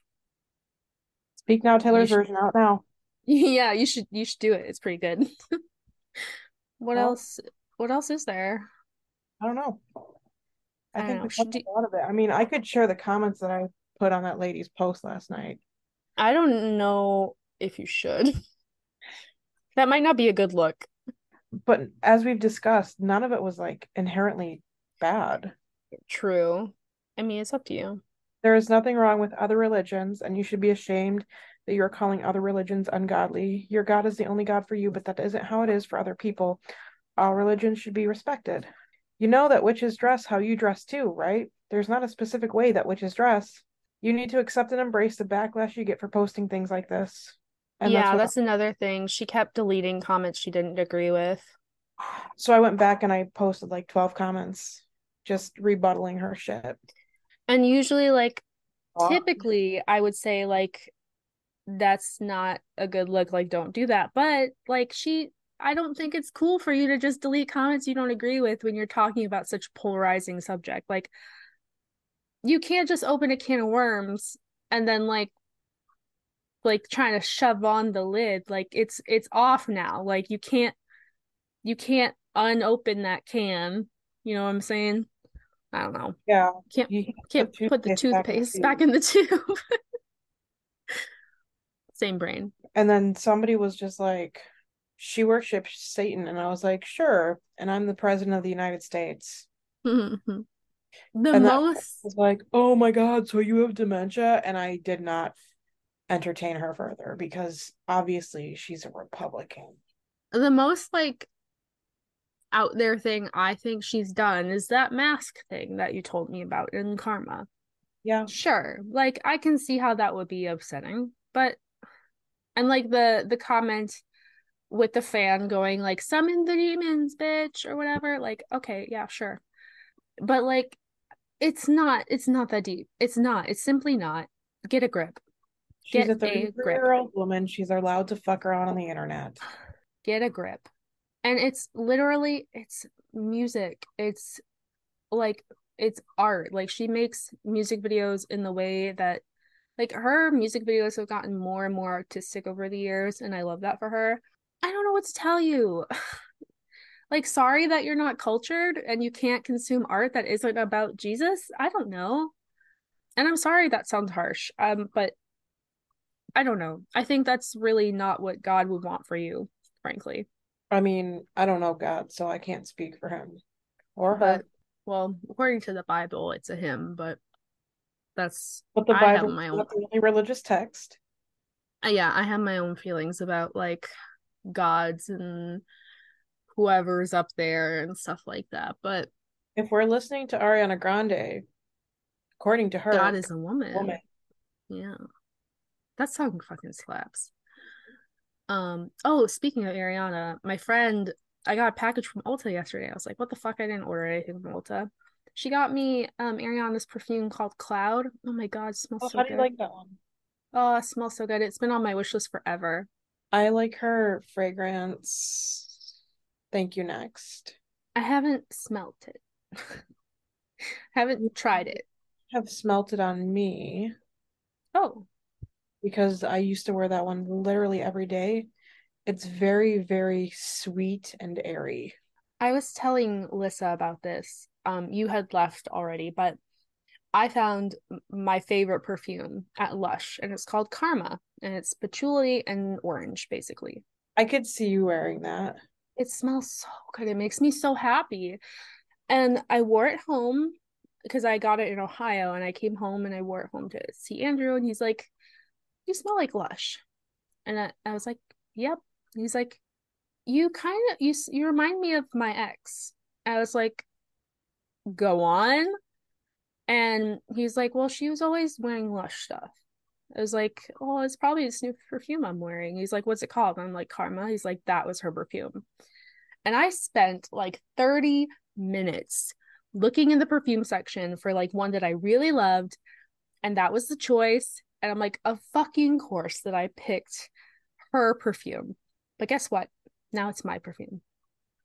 Speak now, Taylor's should- version out now. <laughs> yeah, you should you should do it. It's pretty good. <laughs> What Well- else? What else is there? I don't know. I, I think know. we Should do- a lot of it. I mean, I could share the comments that I put on that lady's post last night. I don't know if you should. <laughs> That might not be a good look. But as we've discussed, none of it was like inherently bad. True. I mean, it's up to you. There is nothing wrong with other religions, and you should be ashamed that you are calling other religions ungodly. Your God is the only God for you, but that isn't how it is for other people. All religions should be respected. You know that witches dress how you dress too, right? There's not a specific way that witches dress. You need to accept and embrace the backlash you get for posting things like this. And yeah, what- that's another thing. She kept deleting comments she didn't agree with. so I went back and I posted like 12 comments just rebuttaling her shit. And usually, like, typically, I would say, like, that's not a good look. Like, don't do that. But, like, she, I don't think it's cool for you to just delete comments you don't agree with when you're talking about such polarizing subject. Like, you can't just open a can of worms and then, like, like trying to shove on the lid like it's it's off now like you can't you can't unopen that can you know what i'm saying i don't know yeah, can't you can't put the toothpaste back in the tube <laughs> same brain And then somebody was just like, she worships Satan. And I was like, sure. And I'm the president of the United States. Mhm. The And most was like, oh my God, so you have dementia? And I did not entertain her further because obviously she's a Republican. the most like out there thing I think she's done is that mask thing that you told me about in Karma. Yeah. Sure. Like I can see how that would be upsetting, but and like the the comment with the fan going like summon the demons, bitch, or whatever, like okay, yeah, sure. But like it's not it's not that deep. It's not. It's simply not. Get a grip. She's Get a a 33 grip. year old woman. She's allowed to fuck around on the internet. <sighs> Get a grip. And it's literally it's music. It's like it's art. Like she makes music videos in the way that like her music videos have gotten more and more artistic over the years and I love that for her. I don't know what to tell you. <laughs> like sorry that you're not cultured and you can't consume art that isn't about Jesus. I don't know. And I'm sorry that sounds harsh. Um but I don't know. I think that's really not what God would want for you, frankly. I mean, I don't know God, so I can't speak for him or her. But well, according to the Bible, it's a hymn, but that's But the Bible my own the only religious text. uh, yeah, I have my own feelings about like gods and whoever's up there and stuff like that. But If we're listening to Ariana Grande, according to her, God is a woman. woman. Yeah. That song fucking slaps. Um, oh, speaking of Ariana, my friend, I got a package from Ulta yesterday. I was like, what the fuck? I didn't order anything from Ulta. She got me um Ariana's perfume called Cloud. Oh my god, it smells Oh, so how do you good. like that one? Oh, it smells so good. It's been on my wish list forever. I like her fragrance. Thank you, next. I haven't smelt it. <laughs> haven't tried it. Have smelt it on me Oh, because I used to wear that one literally every day. It's very, very sweet and airy. I was telling Lissa about this. Um, you had left already, but I found my favorite perfume at Lush, and it's called Karma, and it's patchouli and orange, basically. I could see you wearing that. It smells so good. It makes me so happy. And I wore it home because I got it in Ohio, and I came home and I wore it home to see Andrew, and he's like, "You smell like Lush," and I, I was like, "Yep." He's like, "You kind of you you remind me of my ex." I was like, "Go on." And he's like, Well, she was always wearing Lush stuff. I was like, Oh, it's probably this new perfume I'm wearing. He's like, What's it called? I'm like, Karma. He's like, That was her perfume. And I spent like 30 minutes looking in the perfume section for like one that I really loved. And that was the choice. And I'm like, Of fucking course that I picked her perfume. But guess what? Now it's my perfume.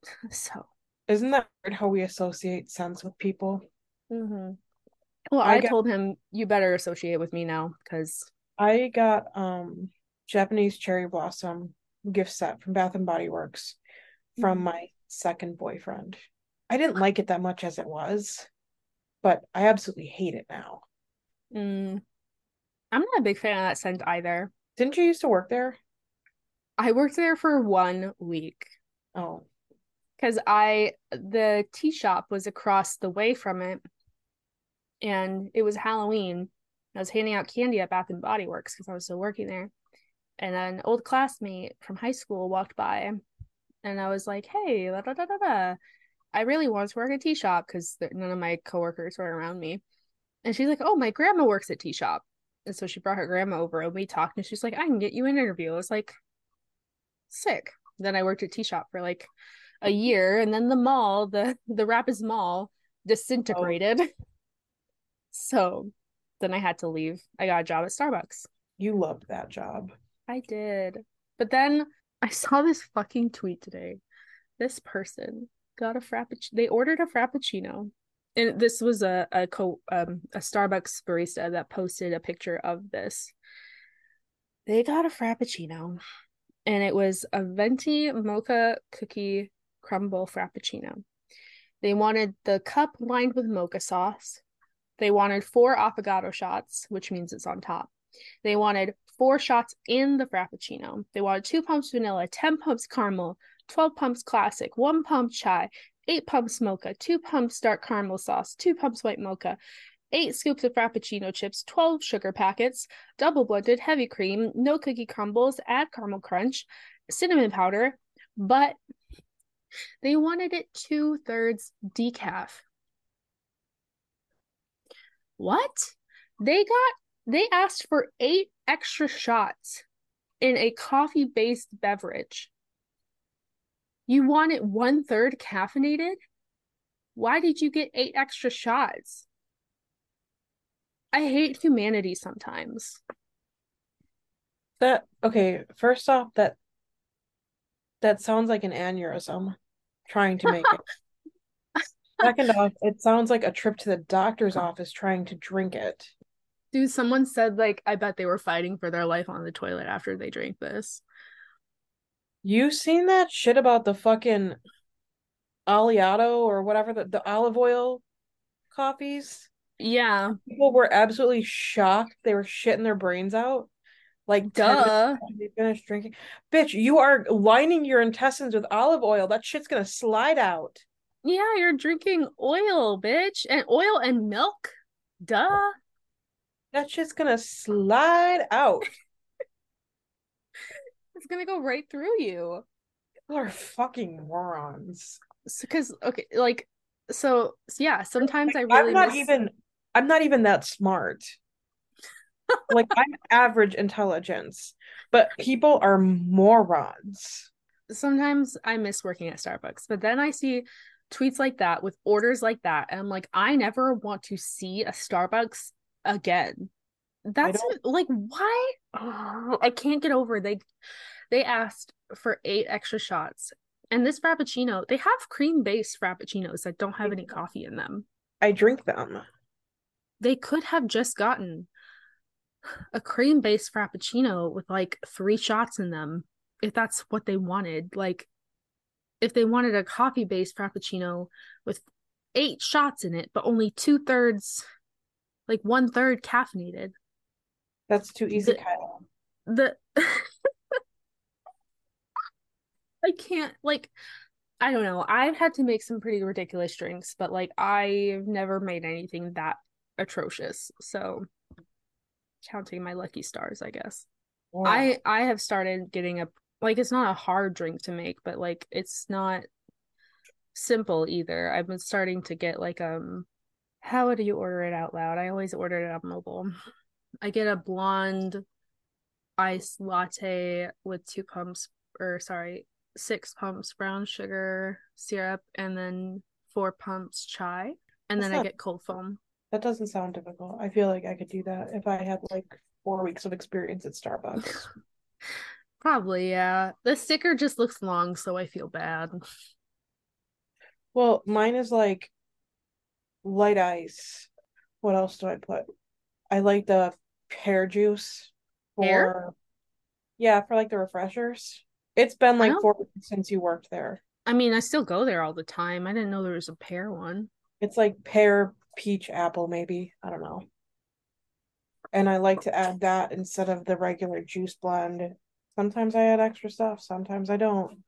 <laughs> so, Isn't that weird how we associate scents with people? mhm. well, I I got- told him, You better associate with me now because I got um Japanese cherry blossom gift set from Bath and Body Works from Mhm. my second boyfriend. I didn't like it that much as it was, but I absolutely hate it now. Mm, I'm not a big fan of that scent either. Didn't you used to work there? I worked there for one week Oh, because I the tea shop was across the way from it, and it was Halloween. I was handing out candy at Bath and Body Works because I was still working there, and an old classmate from high school walked by, and I was like, "Hey, da da da da da." I really wanted to work at tea shop because none of my coworkers were around me, and she's like, "Oh, my grandma works at tea shop." And so she brought her grandma over and we talked and she's like, I can get you an interview. I was like, sick. Then I worked at tea shop for like a year and then the mall, the the Rapids Mall oh. disintegrated. <laughs> So then I had to leave. I got a job at Starbucks. you loved that job. I did. But then I saw this fucking tweet today. This person got a frappuccino. They ordered a frappuccino. And this was a a co um a Starbucks barista that posted a picture of this. They got a frappuccino and it was a venti mocha cookie crumble frappuccino. They wanted the cup lined with mocha sauce. They wanted four affogato shots, which means it's on top. They wanted four shots in the Frappuccino. They wanted two pumps vanilla, 10 pumps caramel, 12 pumps classic, one pump chai, eight pumps mocha, two pumps dark caramel sauce, two pumps white mocha, eight scoops of Frappuccino chips, 12 sugar packets, double blended heavy cream, no cookie crumbles, add caramel crunch, cinnamon powder, but they wanted it two thirds decaf. What? They got, they asked for eight extra shots in a coffee based beverage. You want it one third caffeinated? Why did you get eight extra shots? I hate humanity sometimes. That okay, first off, that that sounds like an aneurysm trying to make it. <laughs> Second off, it sounds like a trip to the doctor's office trying to drink it. Dude, someone said like I bet they were fighting for their life on the toilet after they drank this. You seen that shit about the fucking Oleato or whatever the, the olive oil coffees? Yeah. People were absolutely shocked. They were shitting their brains out. Like Duh. they finished drinking. Bitch, you are lining your intestines with olive oil. That shit's gonna slide out. Yeah, you're drinking oil, bitch. And oil and milk. Duh. That shit's gonna slide out. It's gonna go right through you. People are fucking morons. Because okay, like so yeah, sometimes I really I'm not miss... even I'm not even that smart. <laughs> like I'm average intelligence, but people are morons. Sometimes I miss working at Starbucks, but then I see tweets like that with orders like that, and I'm like, I never want to see a Starbucks again. That's like why oh, <sighs> I can't get over they they asked for eight extra shots. And this frappuccino, they have cream-based frappuccinos that don't have any coffee in them. I drink them. They could have just gotten a cream-based frappuccino with like three shots in them if that's what they wanted. Like if they wanted a coffee-based frappuccino with eight shots in it, but only two-thirds like one third caffeinated. That's too easy, the, Kyle. The <laughs> I can't like I don't know. I've had to make some pretty ridiculous drinks, but like I've never made anything that atrocious. So counting my lucky stars, I guess. Wow. I I have started getting a like it's not a hard drink to make, but like it's not simple either. I've been starting to get like um how do you order it out loud? I always order it on mobile. I get a blonde iced latte with two pumps, or sorry, six pumps brown sugar syrup, and then four pumps chai, and That's then not, I get cold foam. That doesn't sound difficult. I feel like I could do that if I had like four weeks of experience at Starbucks. <laughs> <laughs> Probably, yeah. The sticker just looks long, so I feel bad. Well, mine is like light ice. What else do I put? I like the pear juice for pear? yeah, for like the refreshers. It's been like four weeks since you worked there. I mean, I still go there all the time. I didn't know there was a pear one. It's like pear, peach, apple, maybe. I don't know. And I like to add that instead of the regular juice blend. Sometimes I add extra stuff, sometimes I don't.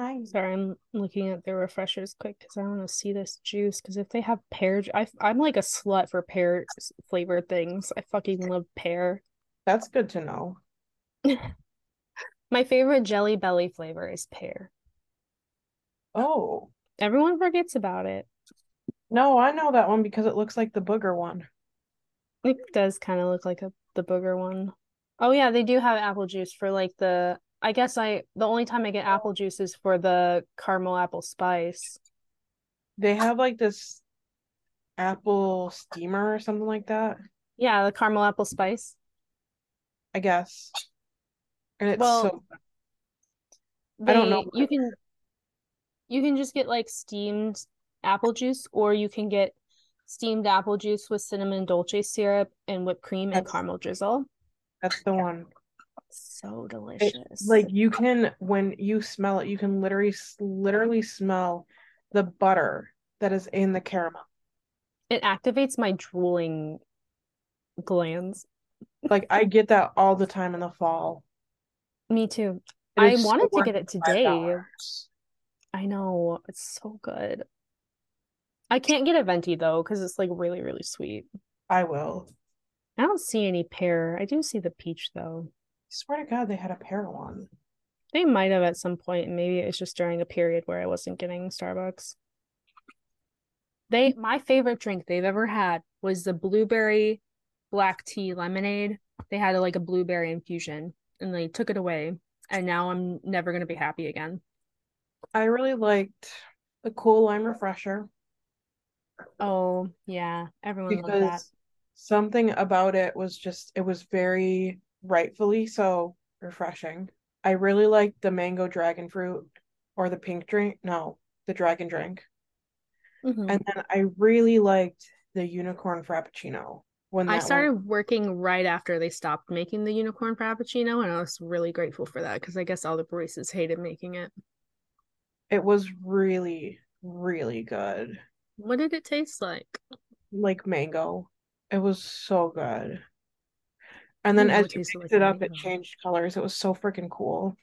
Hi. Sorry, I'm looking at the refreshers quick because I want to see this juice. Because if they have pear, I, I'm like a slut for pear flavored things. I fucking love pear. That's good to know. <laughs> My favorite Jelly Belly flavor is pear. Oh. Everyone forgets about it. No, I know that one because it looks like the booger one. It does kind of look like a, the booger one. Oh yeah, they do have apple juice for like the I guess I the only time I get apple juice is for the caramel apple spice. They have like this apple steamer or something like that. Yeah, the caramel apple spice. I guess. And it's well, so they, I don't know. You can you can just get like steamed apple juice or you can get steamed apple juice with cinnamon dolce syrup and whipped cream that's, and caramel drizzle. That's the one so delicious. It, like you can when you smell it, you can literally literally smell the butter that is in the caramel. It activates my drooling glands. Like I get that all the time in the fall. Me too. I wanted to get it today. I know it's so good. I can't get a venti though because it's like really really sweet. I will. I don't see any pear. I do see the peach though. I swear to God, they had a pear one. They might have at some point, and maybe it's just during a period where I wasn't getting Starbucks. They my favorite drink they've ever had was the blueberry black tea lemonade. They had a, like a blueberry infusion, and they took it away, and now I'm never gonna be happy again. I really liked the cool lime refresher. Oh yeah, everyone because loved that. Something about it was just it was very rightfully so refreshing. I really liked the mango dragon fruit or the pink drink. No, the dragon drink. Mm-hmm. And then I really liked the unicorn frappuccino. When I started went... working right after they stopped making the unicorn frappuccino, and I was really grateful for that because I guess all the baristas hated making it. It was really, really good. What did it taste like? Like mango. It was so good. And then as you picked like it up, it changed colors. It was so freaking cool.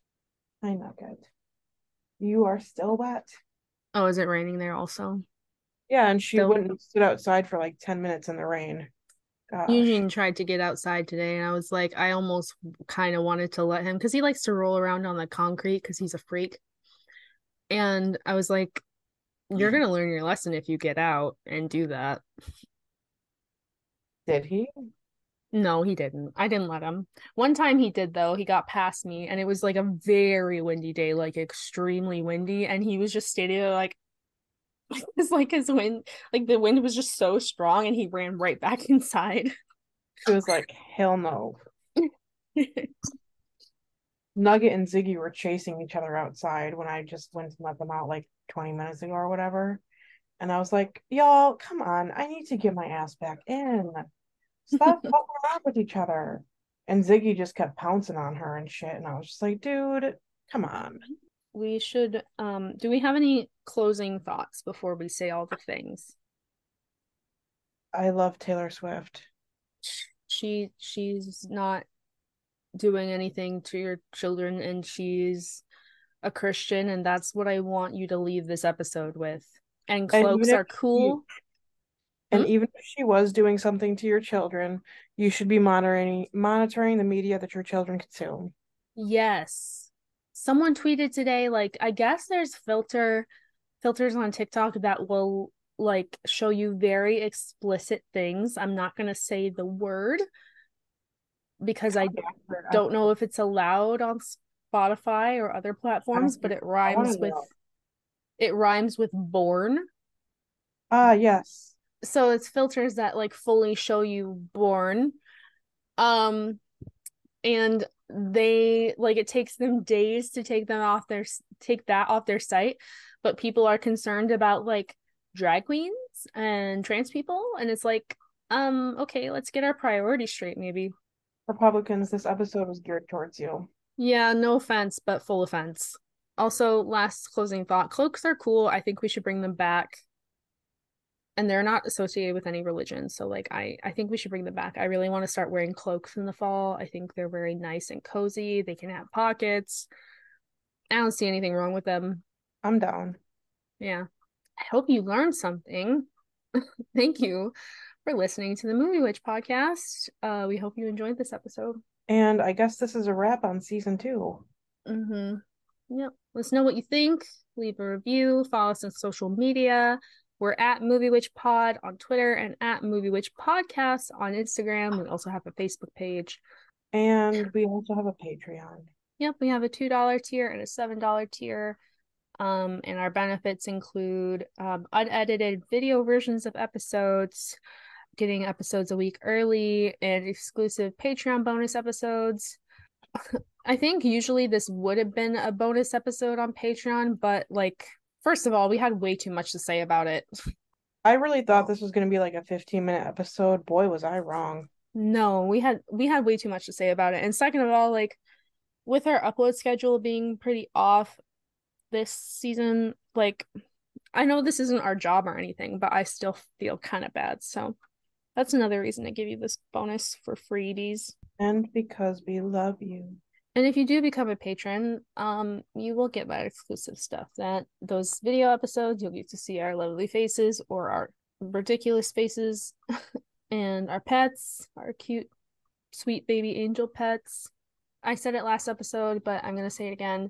I know, good. You are still wet. Oh, is it raining there also? Yeah, and she still... went and stood outside for like 10 minutes in the rain. Gosh. Eugene tried to get outside today, and I was like, I almost kind of wanted to let him because he likes to roll around on the concrete because he's a freak. And I was like, You're mm-hmm. gonna learn your lesson if you get out and do that. Did he? No, he didn't. I didn't let him. One time he did though. He got past me and it was like a very windy day, like extremely windy, and he was just standing there like <laughs> it's like his wind like the wind was just so strong and he ran right back <laughs> inside. He was like, hell no. Nugget and Ziggy were chasing each other outside when I just went to let them out like 20 minutes ago or whatever. And I was like, y'all, come on, I need to get my ass back in. Stop <laughs> fucking around with each other. And Ziggy just kept pouncing on her and shit. And I was just like, dude, come on. We should um do we have any closing thoughts before we say all the things? I love taylor swift. She she's not doing anything to your children and she's a christian and that's what i want you to leave this episode with. And cloaks and are cool. she, and hmm? even if she was doing something to your children you should be monitoring monitoring the media that your children consume. Yes. Someone tweeted today like i guess there's filter filters on tiktok that will like show you very explicit things. I'm not going to say the word because i don't know if it's allowed on spotify or other platforms but it rhymes with it rhymes with born. Ah uh, yes so it's filters that like fully show you born. Um and they like it takes them days to take them off their take that off their site but people are concerned about like drag queens and trans people and it's like um okay let's get our priorities straight maybe. Republicans this episode was geared towards you. Yeah no offense but full offense. Also last closing thought cloaks are cool. I think we should bring them back and they're not associated with any religion so like i i think we should bring them back. I really want to start wearing cloaks in the fall. I think they're very nice and cozy. They can have pockets. I don't see anything wrong with them. I'm down. Yeah. I hope you learned something. <laughs> Thank you for listening to the movie witch podcast. Uh we hope you enjoyed this episode. And i guess this is a wrap on season two. Mm-hmm. Yep. Let us know what you think. Leave a review. Follow us on social media we're at Movie Witch Pod on Twitter and at Movie Witch Podcast on Instagram. We also have a Facebook page. And we also have a Patreon. Yep, we have a $2 tier and a $7 tier. Um, and our benefits include um, unedited video versions of episodes, getting episodes a week early, and exclusive Patreon bonus episodes. <laughs> I think usually this would have been a bonus episode on Patreon, but like First of all, we had way too much to say about it. I really thought this was going to be like a 15 minute episode. Boy, was I wrong. No, we had we had way too much to say about it. And second of all, like with our upload schedule being pretty off this season, like I know this isn't our job or anything, but I still feel kind of bad. So that's another reason to give you this bonus for freebies. And because we love you. And if you do become a patron, um, you will get my exclusive stuff. That those video episodes, you'll get to see our lovely faces or our ridiculous faces, <laughs> and our pets, our cute, sweet baby angel pets. I said it last episode, but I'm gonna say it again.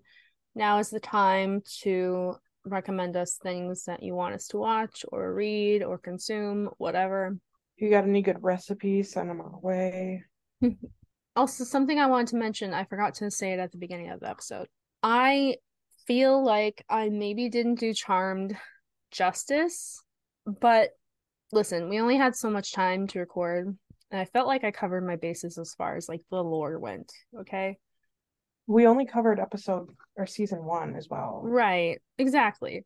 Now is the time to recommend us things that you want us to watch or read or consume, whatever. If you got any good recipes, send them our way. <laughs> also something i wanted to mention i forgot to say it at the beginning of the episode. I feel like i maybe didn't do charmed justice but listen we only had so much time to record and i felt like i covered my bases as far as like the lore went okay? We only covered episode or season one as well. Right exactly.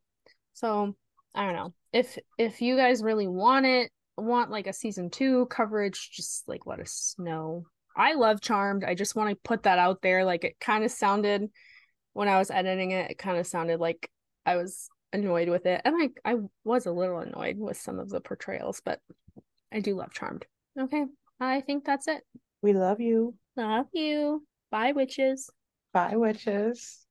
So i don't know. If if you guys really want it want like a season two coverage just like let us know I love Charmed. I just want to put that out there. Like it kind of sounded when I was editing it, it kind of sounded like I was annoyed with it. And I I was a little annoyed with some of the portrayals, but I do love Charmed. Okay. I think that's it. We love you. Love you. Bye witches. Bye witches.